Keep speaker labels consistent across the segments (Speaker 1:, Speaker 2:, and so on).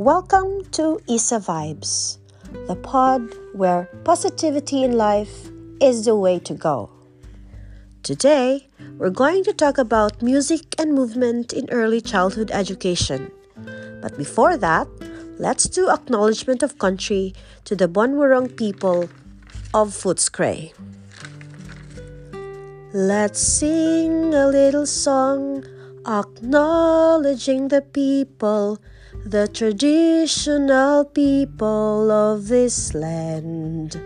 Speaker 1: Welcome to Isa Vibes, the pod where positivity in life is the way to go. Today, we're going to talk about music and movement in early childhood education. But before that, let's do acknowledgement of country to the Bonwurrung people of Footscray. Let's sing a little song acknowledging the people the traditional people of this land.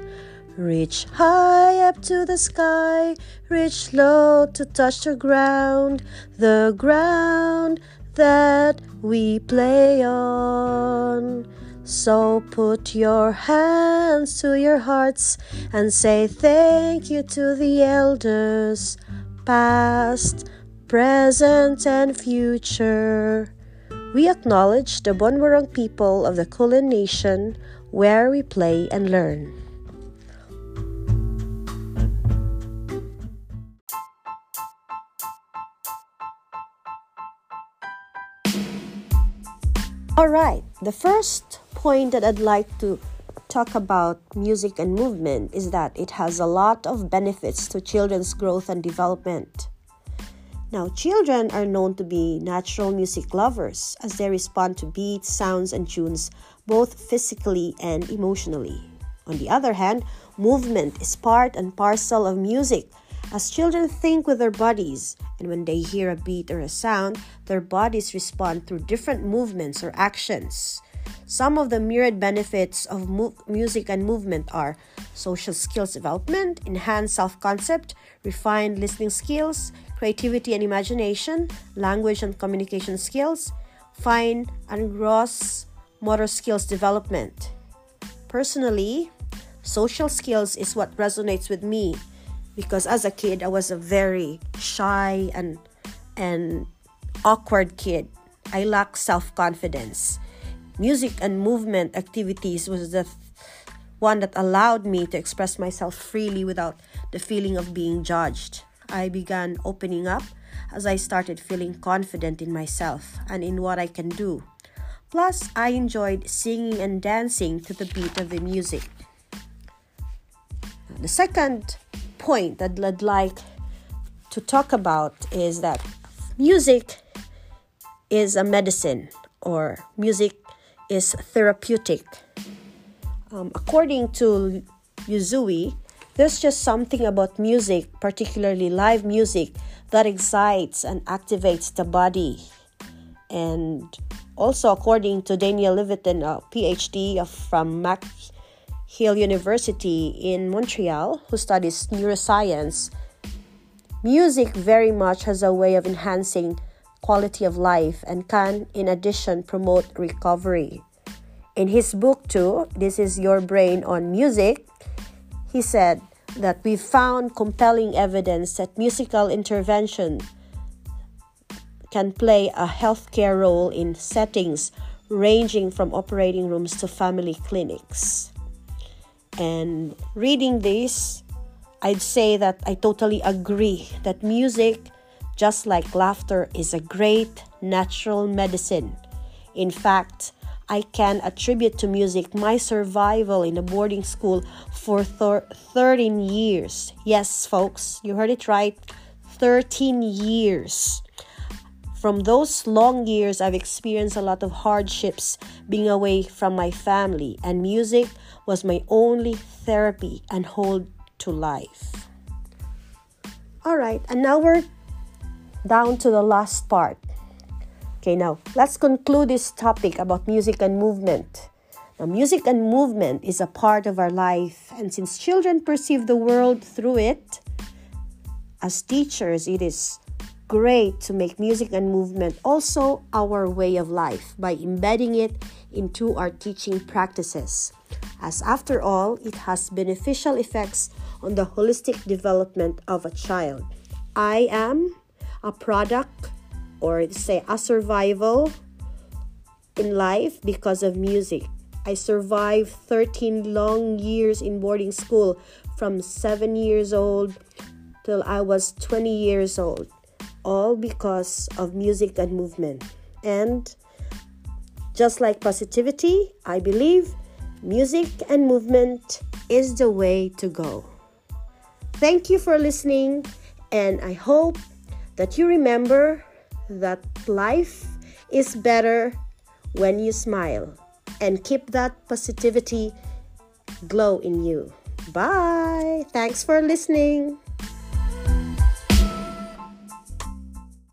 Speaker 1: Reach high up to the sky, reach low to touch the ground, the ground that we play on. So put your hands to your hearts and say thank you to the elders, past, present, and future. We acknowledge the Bonwurrung people of the Kulin Nation where we play and learn. All right, the first point that I'd like to talk about music and movement is that it has a lot of benefits to children's growth and development. Now, children are known to be natural music lovers as they respond to beats, sounds, and tunes both physically and emotionally. On the other hand, movement is part and parcel of music as children think with their bodies, and when they hear a beat or a sound, their bodies respond through different movements or actions. Some of the myriad benefits of mu- music and movement are social skills development, enhanced self concept, refined listening skills, creativity and imagination, language and communication skills, fine and gross motor skills development. Personally, social skills is what resonates with me because as a kid I was a very shy and and awkward kid. I lacked self-confidence. Music and movement activities was the th- one that allowed me to express myself freely without the feeling of being judged. I began opening up as I started feeling confident in myself and in what I can do. Plus, I enjoyed singing and dancing to the beat of the music. The second point that I'd like to talk about is that music is a medicine or music is therapeutic. Um, according to Yuzui, there's just something about music, particularly live music, that excites and activates the body. And also, according to Daniel Levitin, a PhD from McGill University in Montreal, who studies neuroscience, music very much has a way of enhancing quality of life and can, in addition, promote recovery. In his book, too, This is Your Brain on Music, he said that we found compelling evidence that musical intervention can play a healthcare role in settings ranging from operating rooms to family clinics. And reading this, I'd say that I totally agree that music, just like laughter, is a great natural medicine. In fact, I can attribute to music my survival in a boarding school for thir- 13 years. Yes, folks, you heard it right 13 years. From those long years, I've experienced a lot of hardships being away from my family, and music was my only therapy and hold to life. All right, and now we're down to the last part Okay, now let's conclude this topic about music and movement. Now, music and movement is a part of our life, and since children perceive the world through it, as teachers, it is great to make music and movement also our way of life by embedding it into our teaching practices. As after all, it has beneficial effects on the holistic development of a child. I am a product or say a survival in life because of music. I survived 13 long years in boarding school from 7 years old till I was 20 years old, all because of music and movement. And Just like positivity, I believe music and movement is the way to go. Thank you for listening, and I hope that you remember that life is better when you smile and keep that positivity glow in you. Bye. Thanks for listening.